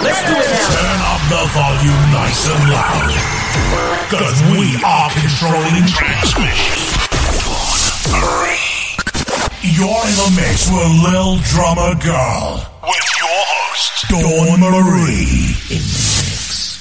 Let's do it now. Turn up the volume nice and loud. Cause we are controlling transmission. You're in the mix with Lil Drummer Girl. With your host, Dawn Marie. In the mix.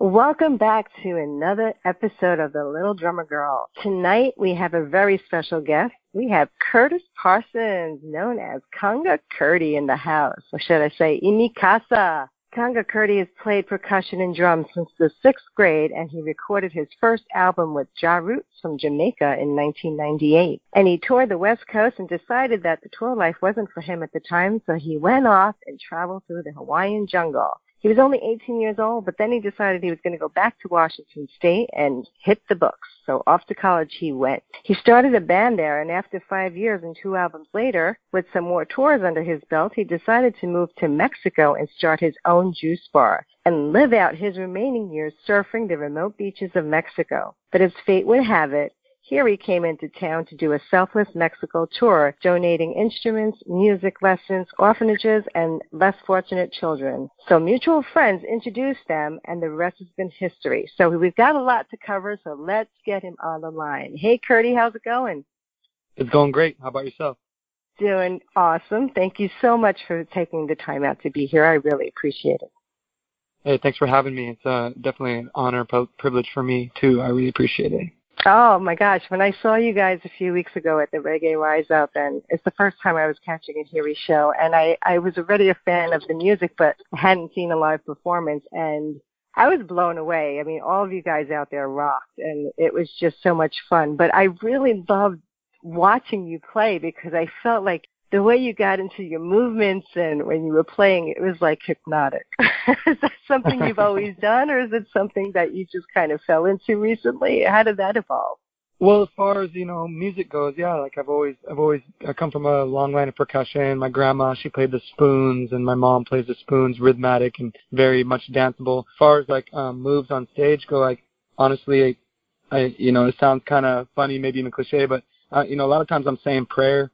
Welcome back to another episode of The Little Drummer Girl. Tonight we have a very special guest. We have Kurtis Parsons, known as Conga Kurty in the house. Or should I say, Imikasa. Conga Kurty has played percussion and drums since the sixth grade, and he recorded his first album with Ja Roots from Jamaica in 1998. And he toured the West Coast and decided that the tour life wasn't for him at the time, so he went off and traveled through the Hawaiian jungle. He was only 18 years old, but then he decided he was going to go back to Washington State and hit the books. So off to college he went. He started a band there, and after five years and two albums later, with some more tours under his belt, he decided to move to Mexico and start his own juice bar and live out his remaining years surfing the remote beaches of Mexico. But as fate would have it, here he came into town to do a Selfless Mexico tour, donating instruments, music lessons, orphanages, and less fortunate children. So mutual friends introduced them, and the rest has been history. So we've got a lot to cover, so let's get him on the line. Hey, Kurty, how's it going? It's going great. How about yourself? Doing awesome. Thank you so much for taking the time out to be here. I really appreciate it. Hey, thanks for having me. It's uh, definitely an honor, privilege for me too. I really appreciate it. Oh my gosh, when I saw you guys a few weeks ago at the Reggae Rise Up and it's the first time I was catching a HIRIE show and I, I was already a fan of the music but hadn't seen a live performance and I was blown away. I mean, all of you guys out there rocked and it was just so much fun. But I really loved watching you play because I felt like the way you got into your movements and when you were playing, it was like hypnotic. is that something you've always done, or is it something that you just kind of fell into recently? How did that evolve? Well, as far as you know, music goes, yeah. Like I've always, I've always, I come from a long line of percussion. My grandma, she played the spoons, and my mom plays the spoons, rhythmic and very much danceable. As far as like um, moves on stage go, like honestly, I, I you know, it sounds kind of funny, maybe even cliche, but uh, you know, a lot of times I'm saying prayer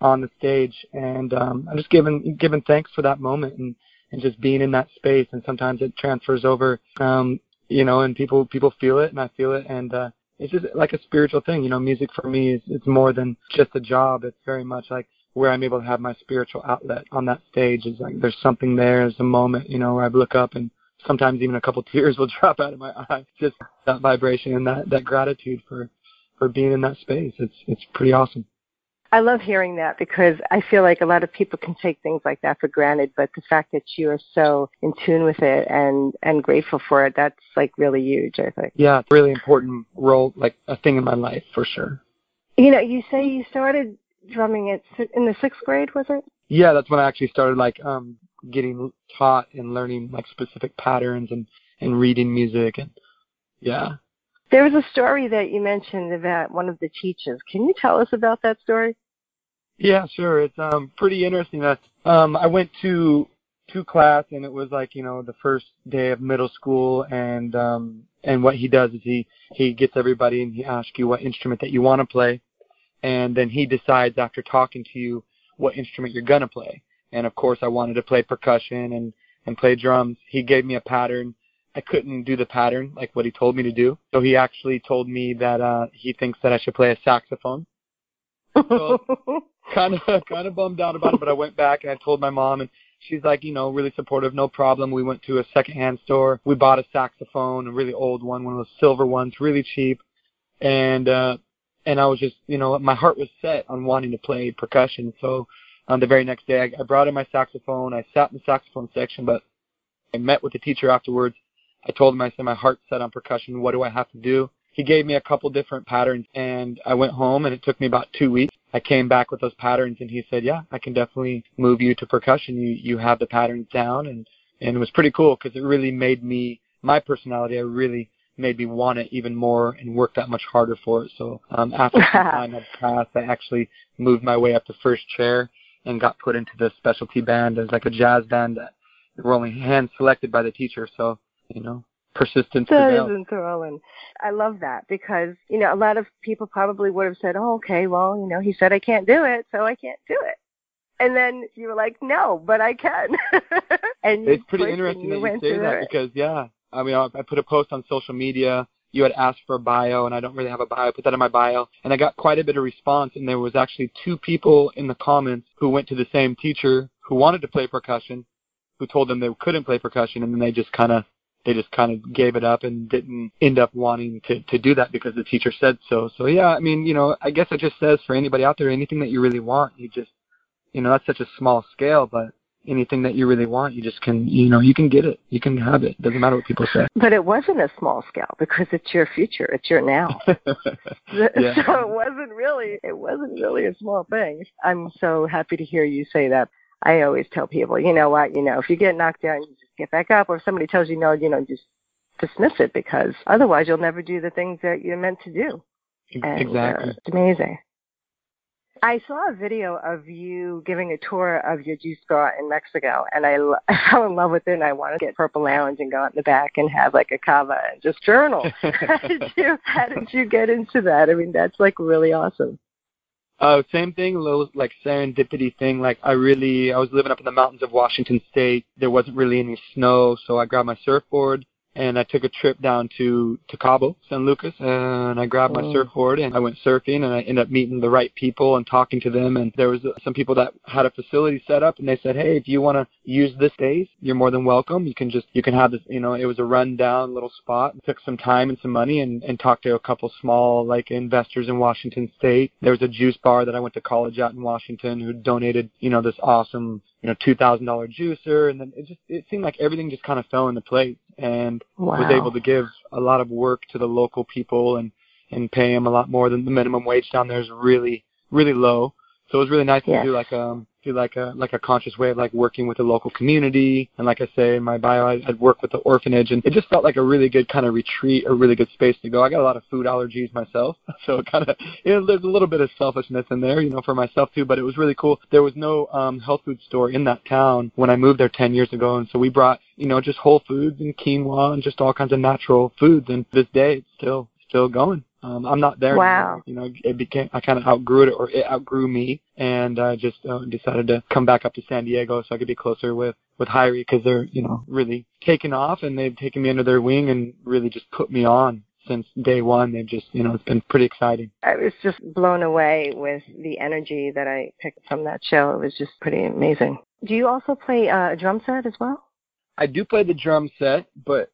on the stage, and um, I'm just giving giving thanks for that moment and and just being in that space. And sometimes it transfers over, um, you know, and people people feel it, and I feel it, and uh, it's just like a spiritual thing. You know, music for me is it's more than just a job. It's very much like where I'm able to have my spiritual outlet on that stage. Is like there's something there. There's a moment, you know, where I look up and sometimes even a couple tears will drop out of my eyes. Just that vibration and that that gratitude for for being in that space. It's it's pretty awesome. I love hearing that because I feel like a lot of people can take things like that for granted, but the fact that you are so in tune with it and and grateful for it, that's like really huge. I think. Yeah, really important role, like a thing in my life for sure. You know, you say you started drumming at in the sixth grade, was it? Yeah, that's when I actually started like um getting taught and learning like specific patterns and and reading music and yeah. There was a story that you mentioned about one of the teachers. Can you tell us about that story? Yeah, sure. It's um pretty interesting. That um I went to to class and it was like you know the first day of middle school and um and what he does is he he gets everybody and he asks you what instrument that you want to play and then he decides after talking to you what instrument you're gonna play and of course I wanted to play percussion and and play drums. He gave me a pattern. I couldn't do the pattern like what he told me to do. So he actually told me that uh he thinks that I should play a saxophone. So kind of kind of bummed out about it, but I went back and I told my mom, and she's like, you know, really supportive, no problem. We went to a secondhand store. We bought a saxophone, a really old one, one of those silver ones, really cheap, and uh, and I was just, you know, my heart was set on wanting to play percussion. So on the very next day, I, I brought in my saxophone. I sat in the saxophone section, but I met with the teacher afterwards. I told him, I said, my heart's set on percussion. What do I have to do? He gave me a couple different patterns, and I went home, and it took me about two weeks I came back with those patterns and he said, "Yeah, I can definitely move you to percussion. You you have the patterns down." And and it was pretty cool because it really made me my personality. I really made me want it even more and work that much harder for it. So um, after some time had passed, I actually moved my way up to first chair and got put into the specialty band as like a jazz band that were only hand selected by the teacher. So you know, persistence that is enthralling. I love that because you know a lot of people probably would have said, "Oh, okay, well, you know, he said I can't do it, so I can't do it." And then you were like, "No, but I can." and it's pretty interesting you that you say that it. because yeah, I mean, I I put a post on social media. You had asked for a bio, and I don't really have a bio. I put that in my bio, and I got quite a bit of response. And there was actually two people in the comments who went to the same teacher who wanted to play percussion, who told them they couldn't play percussion, and then they just kind of they just kind of gave it up and didn't end up wanting to to do that because the teacher said so. So yeah, I mean, you know, I guess it just says for anybody out there, anything that you really want, you just, you know, that's such a small scale, but anything that you really want, you just can, you know, you can get it, you can have it. Doesn't matter what people say. But it wasn't a small scale because it's your future. It's your now. Yeah. So it wasn't really it wasn't really a small thing. I'm so happy to hear you say that. I always tell people, you know what, you know, if you get knocked down, you just get back up. Or if somebody tells you no, you know, just dismiss it because otherwise you'll never do the things that you're meant to do. And, uh, exactly. it's amazing. I saw a video of you giving a tour of your juice bar in Mexico, and I, lo- I fell in love with it. And I wanted to get Purple Lounge and go out in the back and have like a cava and just journal. how did you How did you get into that? I mean, that's like really awesome. Uh, same thing, a little like serendipity thing. Like I really, I was living up in the mountains of Washington State. There wasn't really any snow, so I grabbed my surfboard and I took a trip down to to Cabo San Lucas, and I grabbed my Oh. surfboard and I went surfing, and I ended up meeting the right people and talking to them. And there was uh, some people that had a facility set up, and they said, "Hey, if you want to use this space, you're more than welcome. You can just you can have this. You know, it was a rundown little spot. It took some time and some money, and and talked to a couple small like investors in Washington State. There was a juice bar that I went to college out in Washington who donated, you know, this awesome you know two thousand dollar juicer, and then it just it seemed like everything just kind of fell into place and Wow. was able to give a lot of work to the local people and and pay them a lot more than the minimum wage down there is really really low. So it was really nice Yes. to do like um do like a like a conscious way of like working with the local community and like I say in my bio I, I'd work with the orphanage and it just felt like a really good kind of retreat, a really good space to go. I got a lot of food allergies myself, so it kind of you know there's a little bit of selfishness in there, you know, for myself too. But it was really cool. There was no um health food store in that town when I moved there 10 years ago, and so we brought you know just whole foods and quinoa and just all kinds of natural foods. And this day it's still still going. Um, I'm not there Wow. anymore. You know, it became I kind of outgrew it, or it outgrew me, and I just uh, decided to come back up to San Diego so I could be closer with with HIRIE because they're you know really taken off and they've taken me under their wing and really just put me on since day one. They've just you know it's been pretty exciting. I was just blown away with the energy that I picked from that show. It was just pretty amazing. Do you also play uh, a drum set as well? I do play the drum set, but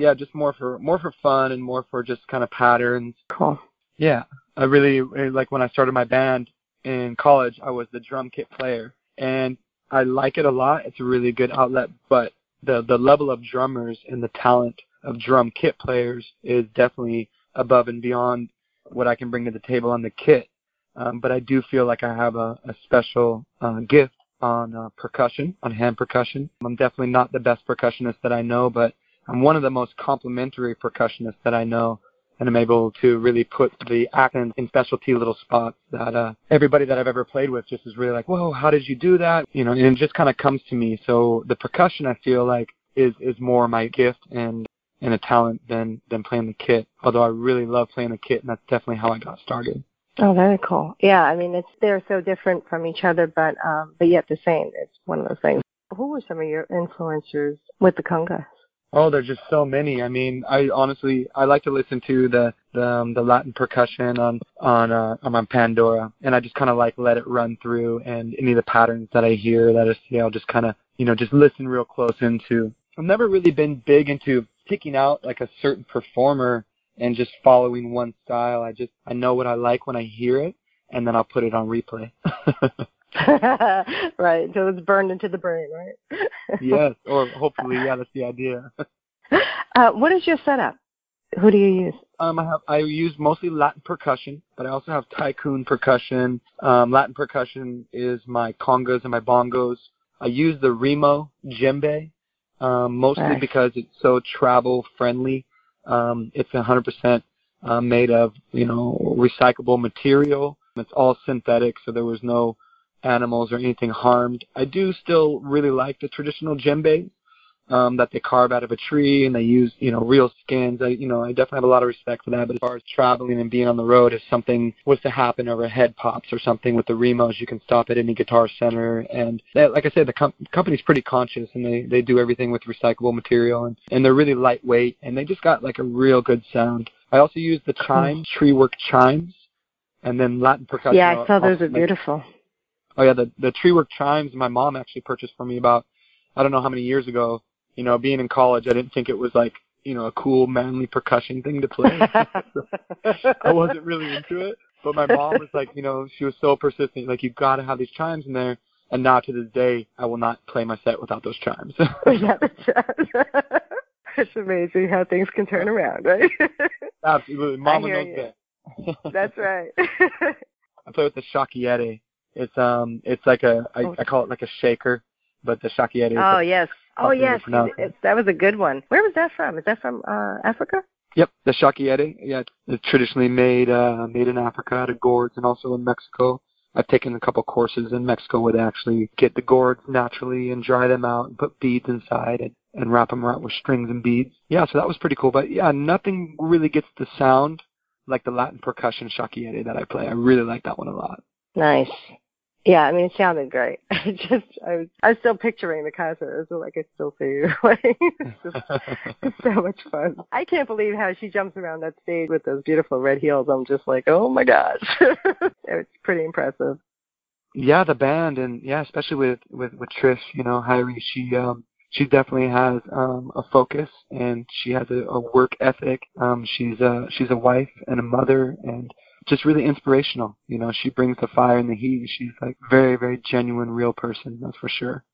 yeah, just more for more for fun and more for just kind of patterns. Cool. Yeah, I really really- like when I started my band in college. I was the drum kit player, and I like it a lot. It's a really good outlet, but the the level of drummers and the talent of drum kit players is definitely above and beyond what I can bring to the table on the kit. Um, but I do feel like I have a, a special uh, gift on uh, percussion, on hand percussion. I'm definitely not the best percussionist that I know, but I'm one of the most complimentary percussionists that I know and I'm able to really put the accent in specialty little spots that uh, everybody that I've ever played with just is really like, whoa, how did you do that? You know, and it just kind of comes to me. So the percussion I feel like is is more my gift and and a talent than than playing the kit. Although I really love playing the kit, and that's definitely how I got started. Oh, very cool. Yeah, I mean, it's they're so different from each other, but um, but yet the same. It's one of those things. Who were some of your influencers with the congas? Oh, there's just so many. I mean, I honestly I like to listen to the the, um, the Latin percussion on on uh, on Pandora, and I just kind of like let it run through, and any of the patterns that I hear, that I see, I'll just kind of you know just listen real close into. I've never really been big into picking out like a certain performer and just following one style. I just I know what I like when I hear it, and then I'll put it on replay. right, until it's burned into the brain, right? yes, or hopefully, yeah, that's the idea. uh, what is your setup? Who do you use? Um, I have I use mostly Latin percussion, but I also have tycoon percussion. Um, Latin percussion is my congas and my bongos. I use the Remo djembe, um, mostly Nice. because it's so travel friendly. Um, it's 100% uh, made of you know recyclable material. It's all synthetic, so there was no animals or anything harmed. I do still really like the traditional djembes, um, that they carve out of a tree and they use, you know, real skins. I, you know, I definitely have a lot of respect for that. But as far as traveling and being on the road, if something was to happen or a head pops or something with the Remos, you can stop at any guitar center. And they, like I said, the com- company's pretty conscious and they, they do everything with recyclable material and, and they're really lightweight and they just got like a real good sound. I also use the chime, tree work chimes, and then Latin percussion. Yeah, I saw those are beautiful. Oh yeah, the the tree work chimes my mom actually purchased for me about I don't know how many years ago. You know, being in college, I didn't think it was like you know a cool manly percussion thing to play. I wasn't really into it, but my mom was like, you know, she was so persistent. Like you got to have these chimes in there. And now to this day, I will not play my set without those chimes. yeah, it's amazing how things can turn around, right? Absolutely, Mama knows that. That's right. I play with the shekere. It's um, it's like a I, Oh. I call it like a shaker, but the shekere. Is oh a- yes. Oh I'll be able to yes. that was a good one. Where was that from? Is that from uh Africa? Yep, the shekere. Yeah, it's traditionally made uh, made in Africa out of gourds and also in Mexico. I've taken a couple courses in Mexico where they actually get the gourds naturally and dry them out and put beads inside and, and wrap them around with strings and beads. Yeah, so that was pretty cool. But yeah, nothing really gets the sound like the Latin percussion shekere that I play. I really like that one a lot. Nice. Yeah, I mean it sounded great. I just I was I was still picturing the concert. It was like I still see you. It's just it's so much fun. I can't believe how she jumps around that stage with those beautiful red heels. I'm just like, oh my gosh. it's pretty impressive. yeah, the band and yeah, especially with with with Trish, you know, HIRIE, she um she definitely has um a focus and she has a, a work ethic. Um she's a she's a wife and a mother and just really inspirational. You know, she brings the fire and the heat. She's like very very genuine real person, that's for sure.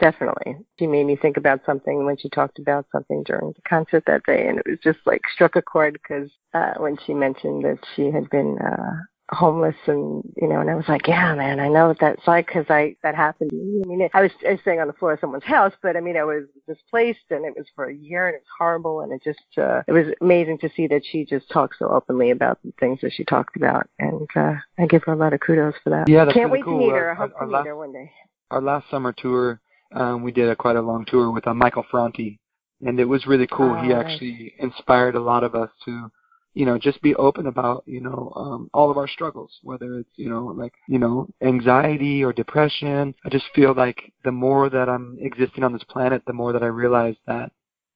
Definitely. She made me think about something when she talked about something during the concert that day, and it was just like struck a chord because uh, when she mentioned that she had been uh, homeless and you know, and I was like, yeah, man, I know what that's like because I that happened to me. I mean, I was, I was staying on the floor of someone's house, but I mean, I was displaced and it was for a year and it was horrible, and it just uh, it was amazing to see that she just talked so openly about the things that she talked about, and uh, I give her a lot of kudos for that. Yeah, that's Can't really wait cool. to meet her. I Our- hope our to last- her one day. Our last summer tour, um, we did a quite a long tour with uh, Michael Franti, and it was really cool. Oh, he nice. actually inspired a lot of us to, you know, just be open about, you know, um, all of our struggles, whether it's, you know, like, you know, anxiety or depression. I just feel like the more that I'm existing on this planet, the more that I realize that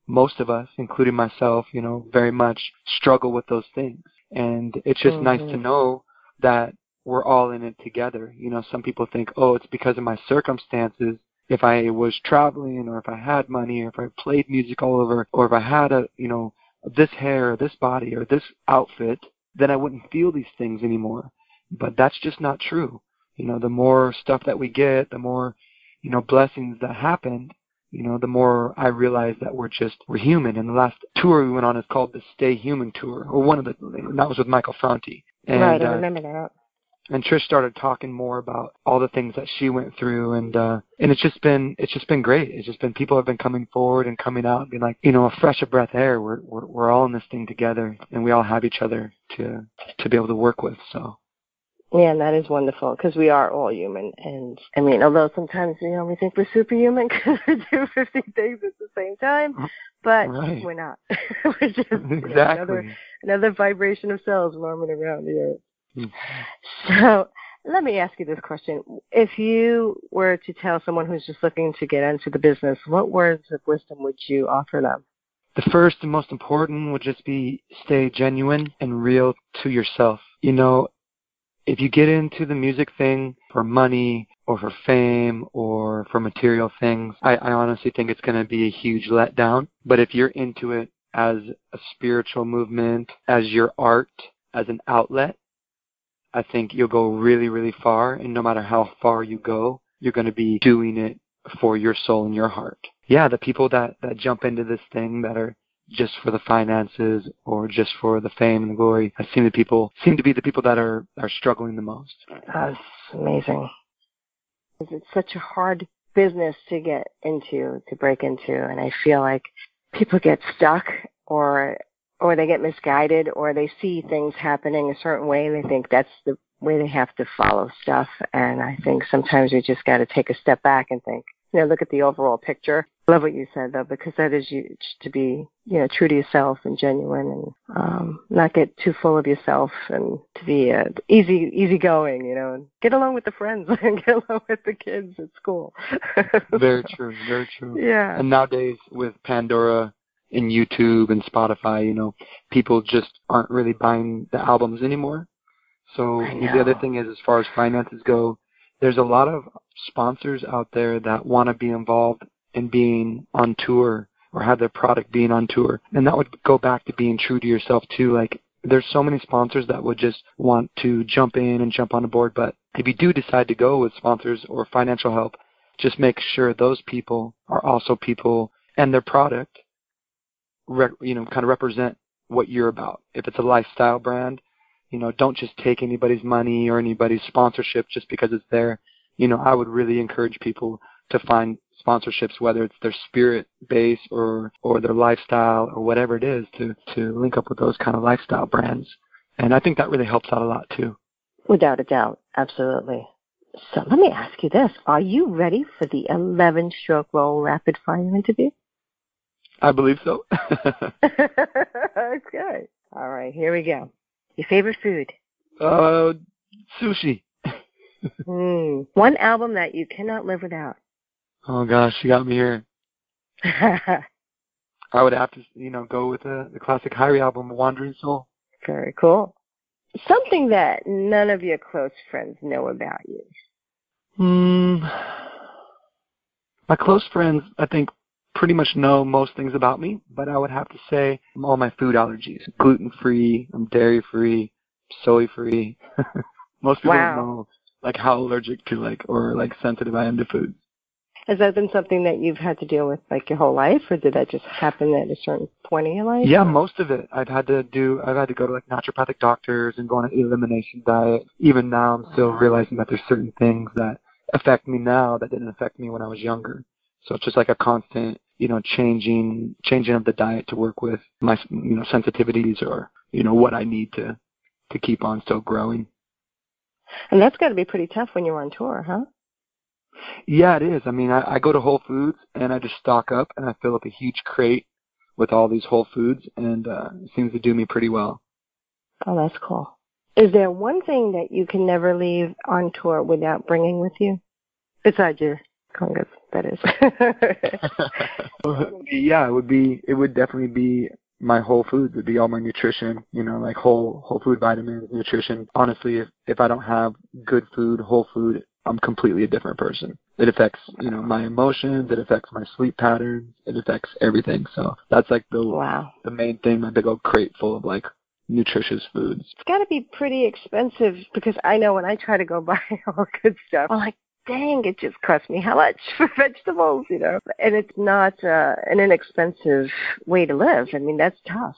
most of us, including myself, you know, very much struggle with those things. And it's just nice to Mhm. know that we're all in it together. You know, some people think, oh, it's because of my circumstances. If I was traveling or if I had money or if I played music all over or if I had a, you know, this hair or this body or this outfit, then I wouldn't feel these things anymore. But that's just not true. You know, the more stuff that we get, the more, you know, blessings that happen, you know, the more I realize that we're just, we're human. And the last tour we went on is called the Stay Human Tour, or one of the, and that was with Michael Franti. And, right, I uh, remember that. And Trish started talking more about all the things that she went through and uh and it's just been it's just been great. It's just been people have been coming forward and coming out and being like, you know, a fresh of breath air. We're we're we're all in this thing together and we all have each other to to be able to work with. So Yeah, and that is wonderful because we are all human. And I mean, although sometimes you know we think we're superhuman because we do 50 things at the same time, but Right. we're not. we're just know, another exactly. another vibration of cells roaming around the earth. Mm. So let me ask you this question: If you were to tell someone who's just looking to get into the business, what words of wisdom would you offer them? The first and most important would just be stay genuine and real to yourself. You know, if you get into the music thing for money or for fame or for material things, I, I honestly think it's going to be a huge letdown. But if you're into it as a spiritual movement, as your art, as an outlet, I think you'll go really, really far. And no matter how far you go, you're going to be doing it for your soul and your heart. Yeah, the people that, that jump into this thing that are just for the finances or just for the fame and the glory, I seem to people seem to be the people that are, are struggling the most. That's amazing. It's such a hard business to get into, to break into, and I feel like people get stuck or or they get misguided or they see things happening a certain way and they think that's the way they have to follow stuff and I think sometimes we just got to take a step back and think, you know, look at the overall picture I love what you said though, because that is you to be, you know, true to yourself and genuine, and um, not get too full of yourself, and to be uh, easy, easygoing, you know, and get along with the friends and get along with the kids at school. very true, very true. Yeah. And nowadays with Pandora and YouTube and Spotify, you know, people just aren't really buying the albums anymore. So the other thing is, as far as finances go, there's a lot of sponsors out there that want to be involved in being on tour or have their product being on tour. And that would go back to being true to yourself too. Like there's so many sponsors that would just want to jump in and jump on the board. But if you do decide to go with sponsors or financial help, just make sure those people are also people and their product, re- you know, kind of represent what you're about. If it's a lifestyle brand, you know, don't just take anybody's money or anybody's sponsorship just because it's there. You know, I would really encourage people to find sponsorships, whether it's their spirit base or or their lifestyle or whatever it is, to to link up with those kind of lifestyle brands. And I think that really helps out a lot too. Without a doubt, absolutely. So let me ask you this: Are you ready for the 11 stroke roll rapid fire interview? I believe so. okay. All right, here we go. Your favorite food? Uh, sushi. mm. One album that you cannot live without. Oh gosh, you got me here. I would have to, you know, go with the, the classic HIRIE album, Wandering Soul. Very cool. Something that none of your close friends know about you. Hmm. My close friends, I think, pretty much know most things about me, but I would have to say all my food allergies. Gluten free, I'm dairy free, soy free. most people wow. don't know like how allergic to like or like sensitive I am to food. Has that been something that you've had to deal with like your whole life, or did that just happen at a certain point in your life? Yeah, most of it. I've had to do. I've had to go to like naturopathic doctors and go on an elimination diet. Even now, I'm still realizing that there's certain things that affect me now that didn't affect me when I was younger. So it's just like a constant, you know, changing, changing of the diet to work with my, you know, sensitivities or you know what I need to to keep on still growing. And that's got to be pretty tough when you're on tour, huh? Yeah, it is. I mean, I, I go to Whole Foods and I just stock up and I fill up a huge crate with all these Whole Foods, and uh, it seems to do me pretty well. Oh, that's cool. Is there one thing that you can never leave on tour without bringing with you, besides your congas? That is. yeah, it would be. It would definitely be my whole foods would be all my nutrition, you know, like whole whole food vitamins, nutrition. Honestly, if if I don't have good food, whole food, I'm completely a different person. It affects, you know, my emotions, it affects my sleep patterns, it affects everything. So that's like the wow. the main thing, my big old crate full of like nutritious foods. It's got to be pretty expensive because I know when I try to go buy all good stuff, I'm like, dang, it just cost me how much for vegetables, you know? And it's not uh, an inexpensive way to live. I mean, that's tough.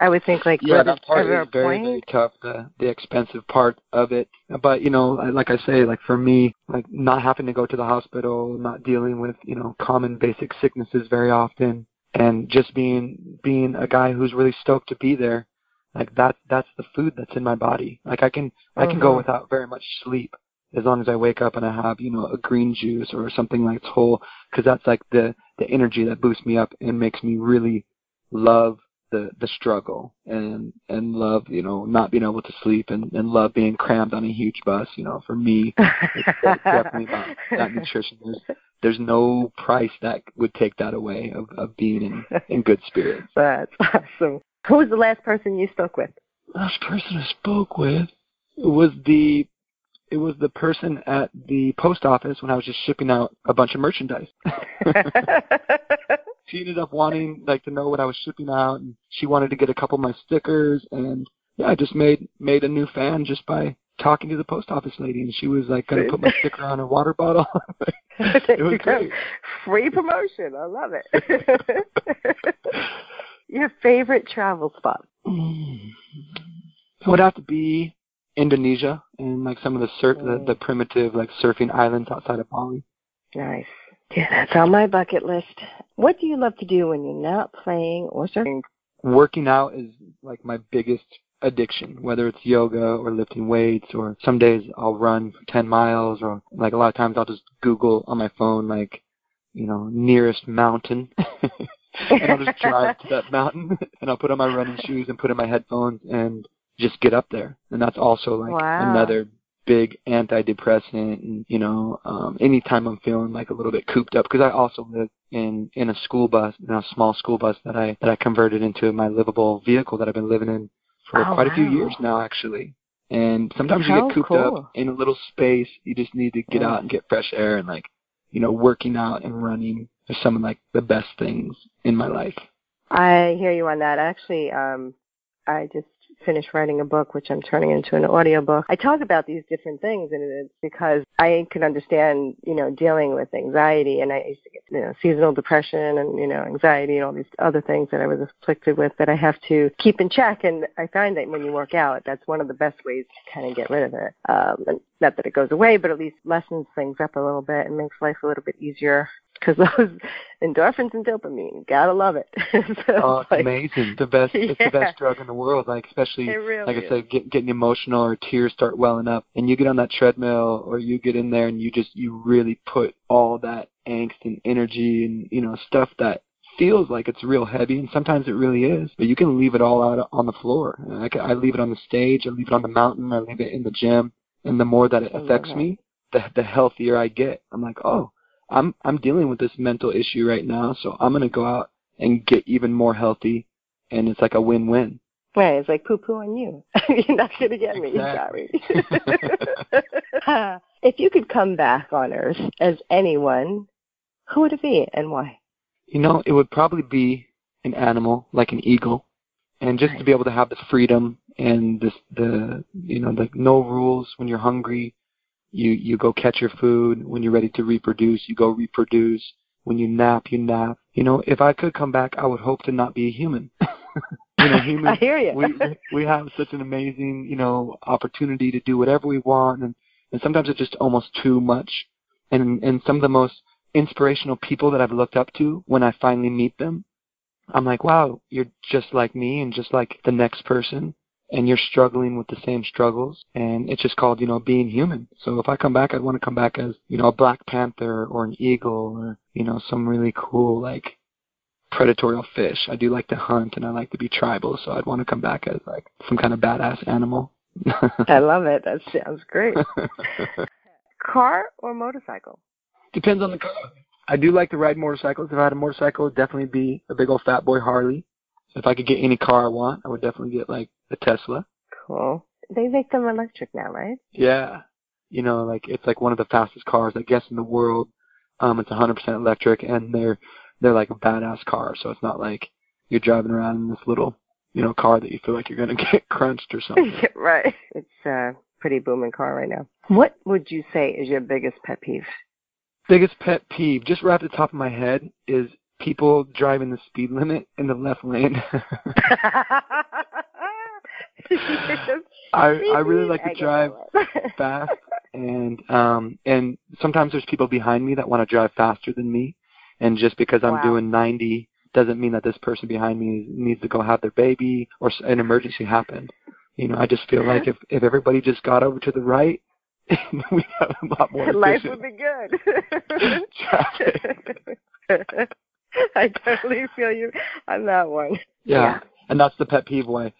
I would think like yeah, that part is very very tough. The the expensive part of it, but you know, like I say, like for me, like not having to go to the hospital, not dealing with you know common basic sicknesses very often, and just being being a guy who's really stoked to be there. Like that that's the food that's in my body. Like I can I can go Mhm. without very much sleep as long as I wake up and I have, you know, a green juice or something like whole, because that's like the the energy that boosts me up and makes me really love the the struggle and and love, you know, not being able to sleep and and love being crammed on a huge bus. You know, for me, it's, it's definitely about that nutrition. There's there's no price that would take that away of of being in in good spirits. That's awesome. Who was the last person you spoke with? Last person I spoke with was the it was the person at the post office when I was just shipping out a bunch of merchandise. she ended up wanting like to know what I was shipping out and she wanted to get a couple of my stickers and yeah, I just made made a new fan just by talking to the post office lady and she was like gonna put my sticker on a water bottle. it was great. Free promotion. I love it. Your favorite travel spot? It would have to be Indonesia and like some of the surf, the, the mm. primitive like surfing islands outside of Bali. Nice. Yeah, that's on my bucket list. What do you love to do when you're not playing or surfing? Working out is like my biggest addiction, whether it's yoga or lifting weights or some days I'll run for 10 miles or like a lot of times I'll just Google on my phone like you know, nearest mountain. and I'll just drive to that mountain and I'll put on my running shoes and put in my headphones and just get up there. And that's also like Wow. another big antidepressant and you know um anytime i'm feeling like a little bit cooped up because i also live in in a school bus in a small school bus that i that i converted into my livable vehicle that i've been living in for Oh, quite a few years now actually and sometimes you get cooped cool. up in a little space you just need to get Yeah. out and get fresh air and like you know working out and running are some of like the best things in my life I hear you on that. Actually, um, I just finished writing a book, which I'm turning into an audiobook. I talk about these different things, and it's because I can understand, you know, dealing with anxiety, and I used to get, you know, seasonal depression and, you know, anxiety and all these other things that I was afflicted with that I have to keep in check. And I find that when you work out, that's one of the best ways to kind of get rid of it. Um, and not that it goes away, but at least lessens things up a little bit and makes life a little bit easier. Because those endorphins and dopamine, gotta love it. so, oh it's like, amazing the best it's the best drug in the world like especially really like I is. said, get, getting emotional or tears start welling up, and you get on that treadmill or you get in there and you just you really put all that angst and energy and you know stuff that feels like it's real heavy, and sometimes it really is, but you can leave it all out on the floor. I, can, I leave it on the stage, I leave it on the mountain, I leave it in the gym, and the more that it affects me, the the healthier I get. I'm like, oh, I'm I'm dealing with this mental issue right now, so I'm gonna go out and get even more healthy, and it's like a win-win. Right, it's like poo poo on you. You're not going to get me, Exactly. sorry. if you could come back on Earth as anyone, who would it be and why? You know, it would probably be an animal like an eagle, and just to be able to have the freedom and this the you know like no rules when you're hungry, you you go catch your food. When you're ready to reproduce, you go reproduce. When you nap, you nap. You know, if I could come back, I would hope to not be a human. you know, I hear you. we we have such an amazing you know opportunity to do whatever we want and and sometimes it's just almost too much. And and some of the most inspirational people that I've looked up to when I finally meet them I'm like wow you're just like me and just like the next person and you're struggling with the same struggles. And it's just called you know being human. So if I come back I'd want to come back as you know a black panther or an eagle or you know some really cool like predatorial fish. I do like to hunt and I like to be tribal, so I'd want to come back as like some kind of badass animal. I love it. That sounds great. Car or motorcycle? Depends on the car. I do like to ride motorcycles. If I had a motorcycle, it'd definitely be a big old fat boy Harley. If I could get any car I want, I would definitely get like a Tesla. Cool. They make them electric now, right? Yeah. You know, like it's like one of the fastest cars I guess in the world. Um, it's 100% electric and they're they're like a badass car, so it's not like you're driving around in this little, you know, car that you feel like you're gonna get crunched or something. right. It's a pretty booming car right now. What would you say is your biggest pet peeve? Biggest pet peeve, just right off the top of my head, is people driving the speed limit in the left lane. I I really like to drive fast and um and sometimes there's people behind me that want to drive faster than me and just because I'm Wow. doing 90 doesn't mean that this person behind me needs to go have their baby or an emergency happened. You know, I just feel like uh-huh. if if everybody just got over to the right, we'd have a lot more Life would be good. I totally feel you on that one. Yeah. And that's the pet peeve why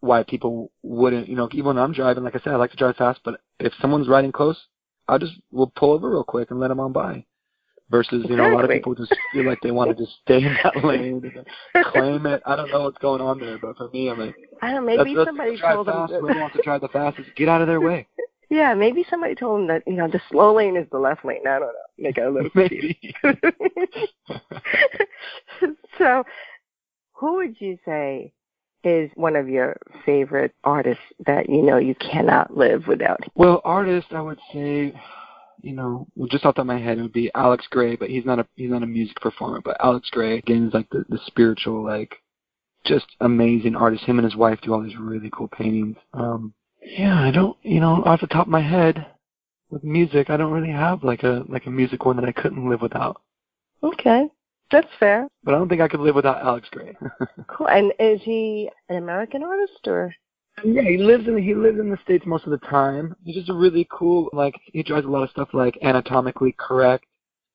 why people wouldn't, you know, even when I'm driving, like I said, I like to drive fast, but if someone's riding close, I just will pull over real quick and let them on by. Versus, you know, a lot of people just feel like they want to just stay in that lane and claim it. I don't know what's going on there, but for me, I'm like, I don't maybe let's somebody drive told them fast. Whoever wants to drive the fastest, get out of their way. Yeah, maybe somebody told them that, you know, the slow lane is the left lane. I don't know. Make it a little. Maybe. so, who would you say is one of your favorite artists that you know you cannot live without? Well, artist, I would say, you know, well, just off the top of my head, it would be Alex Grey, but he's not a he's not a music performer. But Alex Grey again is like the the spiritual, like, just amazing artist. Him and his wife do all these really cool paintings. Um, yeah, I don't, you know, off the top of my head, with music, I don't really have like a like a music one that I couldn't live without. Okay, that's fair. But I don't think I could live without Alex Grey. Cool. And is he an American artist or? Yeah, he lives in he lives in the states most of the time. He's just a really cool like he draws a lot of stuff like anatomically correct.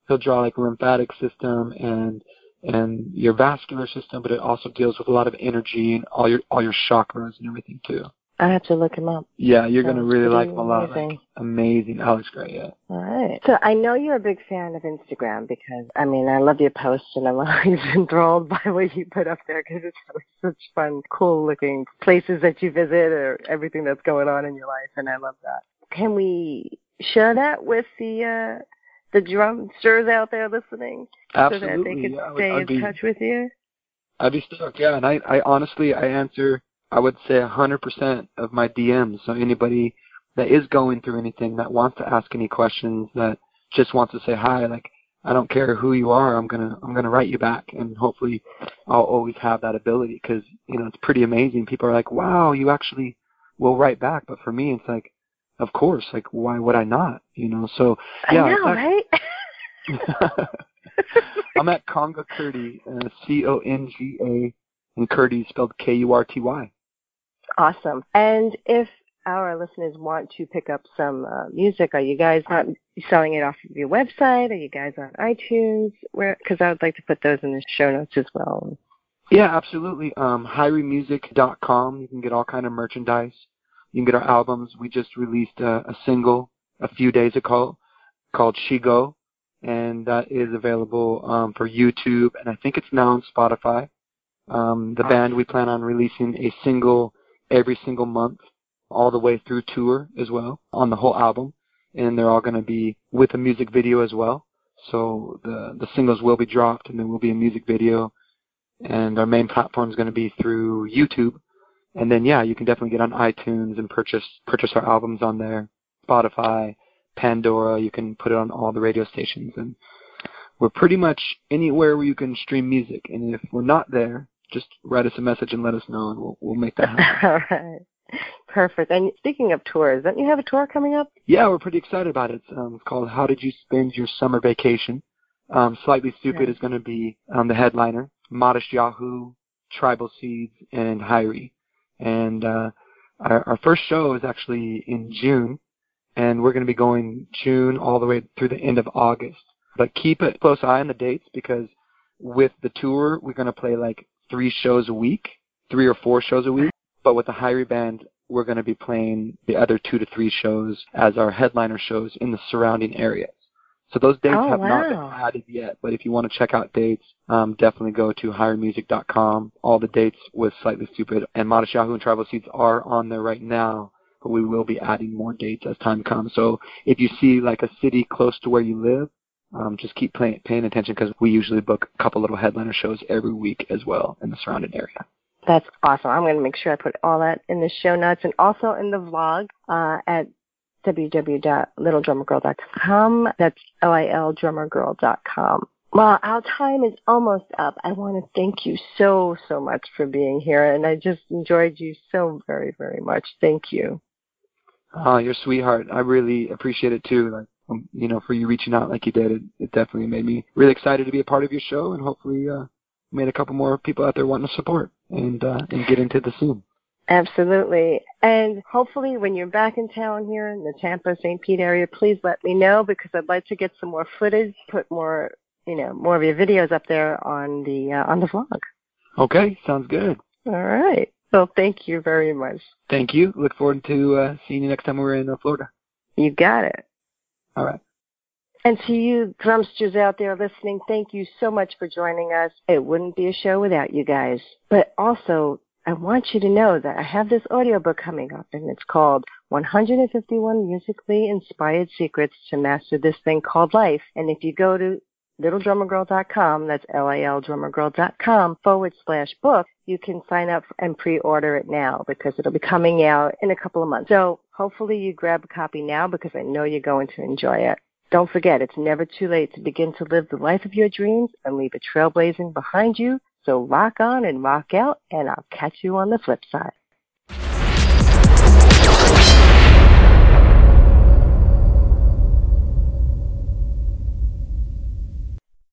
he'll draw like lymphatic system and and your vascular system, but it also deals with a lot of energy and all your all your chakras and everything too. I have to look him up. Yeah, you're Sounds gonna really like him a lot. amazing. Like, amazing. Alex Grey, yeah. All right. So I know you're a big fan of Instagram because I mean I love your posts and I'm always enthralled by what you put up there because it's always such fun, cool looking places that you visit or everything that's going on in your life, and I love that. Can we share that with the uh the drumsters out there listening so that they can yeah, stay I'd in be touch with you? I'd be stoked, yeah. And I, I honestly I answer I would say a hundred percent of my DMs. So anybody that is going through anything that wants to ask any questions that just wants to say hi, like I don't care who you are, I'm gonna I'm gonna write you back, and hopefully I'll always have that ability because you know it's pretty amazing. People are like, wow, you actually will write back, but for me it's like, of course, like why would I not? You know, so yeah, I know, right? I'm at Conga Kurty, uh, C O N G A, and Kurty spelled K U R T Y. Awesome. And if our listeners want to pick up some uh, music, are you guys not selling it off of your website? Are you guys on iTunes? Where? Because I would like to put those in the show notes as well. Yeah, absolutely. Um. You can get all kind of merchandise. You can get our albums. We just released a, a single a few days ago called She Go, and that is available um, for YouTube, and I think it's now on Spotify. Um, the band we plan on releasing a single every single month, all the way through tour as well on the whole album, and they're all going to be with a music video as well. So the the singles will be dropped, and there will be a music video and our main platform is going to be through YouTube. And then yeah, you can definitely get on iTunes and purchase purchase our albums on there. Spotify, Pandora, you can put it on all the radio stations and we're pretty much anywhere where you can stream music. And if we're not there, just write us a message and let us know and we'll we'll make that happen. All right. Perfect. And speaking of tours, don't you have a tour coming up? yeah, we're pretty excited about it. Um, it's called How Did You Spend Your Summer Vacation? Um, Slightly Stoopid Right. is going to be um, the headliner. Matisyahu, Tribal Seeds, and HIRIE. And uh, our, our first show is actually in June, and we're going to be going June all the way through the end of August. But keep a close eye on the dates because with the tour, we're going to play like three shows a week, three or four shows a week. But with the HIRIE band, we're going to be playing the other two to three shows as our headliner shows in the surrounding areas. So those dates Oh, have not been added yet, but if you want to check out dates, um, definitely go to hiriemusic.com. All the dates with Slightly Stoopid and Matisyahu and Tribal Seeds are on there right now, but we will be adding more dates as time comes. So if you see like a city close to where you live, um, just keep pay- paying attention because we usually book a couple little headliner shows every week as well in the surrounding area. That's awesome. I'm going to make sure I put all that in the show notes and also in the vlog uh, at www.lildrummergirl.com. That's L-I-L drummergirl.com. Well, our time is almost up. I want to thank you so, so much for being here, and I just enjoyed you so very, very much. Thank you. Oh, you're a sweetheart. I really appreciate it too. Like, um, you know, for you reaching out like you did, it, it definitely made me really excited to be a part of your show, and hopefully, uh, made a couple more people out there wanting to support and uh, and get into the scene. Absolutely. And hopefully when you're back in town here in the Tampa, St. Pete area, please let me know because I'd like to get some more footage, put more, you know, more of your videos up there on the, uh, on the vlog. Okay, sounds good. All right. Well, thank you very much. Thank you. Look forward to uh, seeing you next time we're in uh, Florida. You got it. All right. And to you drumsters out there listening, thank you so much for joining us. It wouldn't be a show without you guys. But also, I want you to know that I have this audiobook coming up and it's called 151 Musically Inspired Secrets to Master This Thing Called Life. And if you go to lildrummergirl.com, that's L-I-L drummergirl.com forward slash book, you can sign up and pre-order it now because it'll be coming out in a couple of months. So hopefully you grab a copy now because I know you're going to enjoy it. Don't forget, it's never too late to begin to live the life of your dreams and leave a trailblazing behind you. So rock on and rock out, and I'll catch you on the flip side.